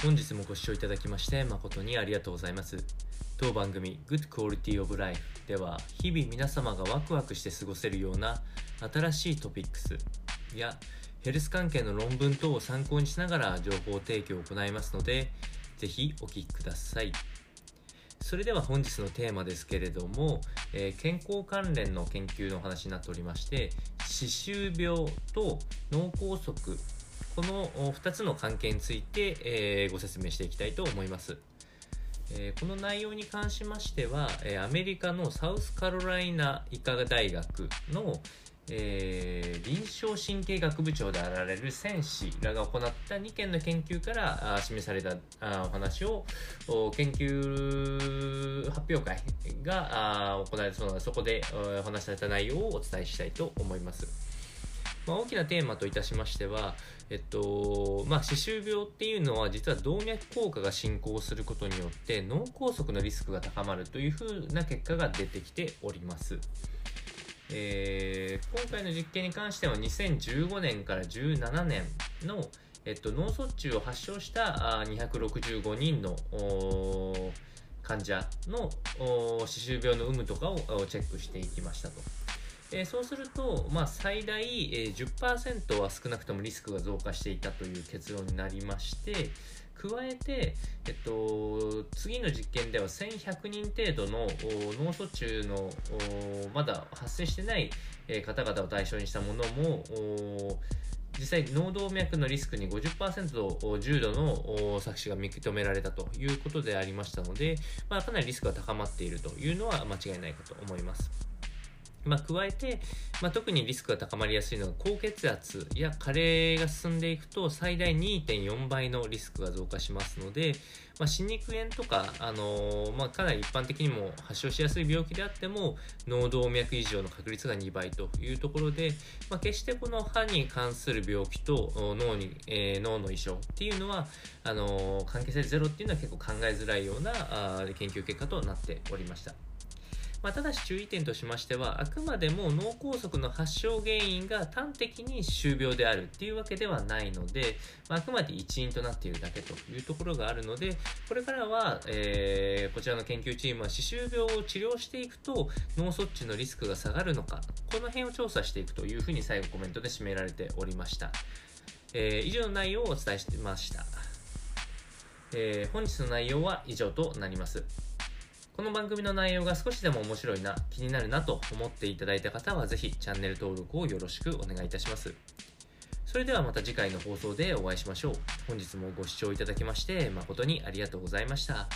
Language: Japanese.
本日もご視聴いただきまして誠にありがとうございます。当番組 Good Quality of Life では日々皆様がワクワクして過ごせるような新しいトピックスやヘルス関係の論文等を参考にしながら情報提供を行いますのでぜひお聞きください。それでは本日のテーマですけれども、えー、健康関連の研究の話になっておりまして歯周病と脳梗塞この2つの関係について、え、ご説明していきたいと思います。え、この内容に関しましては、え、アメリカのサウスカロライナ医科大学の、えー、臨床神経学部長であられるセン氏らが行った2件の研究からあ示されたあお話を研究発表会があ行われたそうなのでそこでお話しされた内容をお伝えしたいと思います。まあ、大きなテーマといたしましては、えっとまあ、歯周病っていうのは実は動脈硬化が進行することによって脳梗塞のリスクが高まるというふうな結果が出てきております。えー、今回の実験に関しては2015年から17年の、えっと、脳卒中を発症した265人の患者の歯周病の有無とかをチェックしていきましたと。えー、そうすると、まあ、最大、えー、10%は少なくともリスクが増加していたという結論になりまして加えて、えっと、次の実験では1100人程度の脳卒中のまだ発生してない方々を対象にしたものも実際脳動脈のリスクに50%重度の搾取が認められたということでありましたので、まあ、かなりリスクが高まっているというのは間違いないかと思います。まあ、加えて、まあ、特にリスクが高まりやすいのが高血圧や加齢が進んでいくと最大2.4倍のリスクが増加しますので、まあ、歯肉炎とか、あのー、まあ、かなり一般的にも発症しやすい病気であっても脳動脈異常の確率が2倍というところで、まあ、決してこの歯に関する病気と脳に、えー、脳の異常っていうのはあのー、関係性ゼロっていうのは結構考えづらいようなあ研究結果となっておりました。まあ、ただし注意点としましてはあくまでも脳梗塞の発症原因が端的に歯周病であるっていうわけではないので、まあ、あくまで一因となっているだけというところがあるのでこれからは、えー、こちらの研究チームは歯周病を治療していくと脳卒中のリスクが下がるのかこの辺を調査していくというふうに最後コメントで締められておりました、えー、以上の内容をお伝えしてました、えー、本日の内容は以上となります。この番組の内容が少しでも面白いな、気になるなと思っていただいた方はぜひチャンネル登録をよろしくお願いいたします。それではまた次回の放送でお会いしましょう。本日もご視聴いただきまして誠にありがとうございました。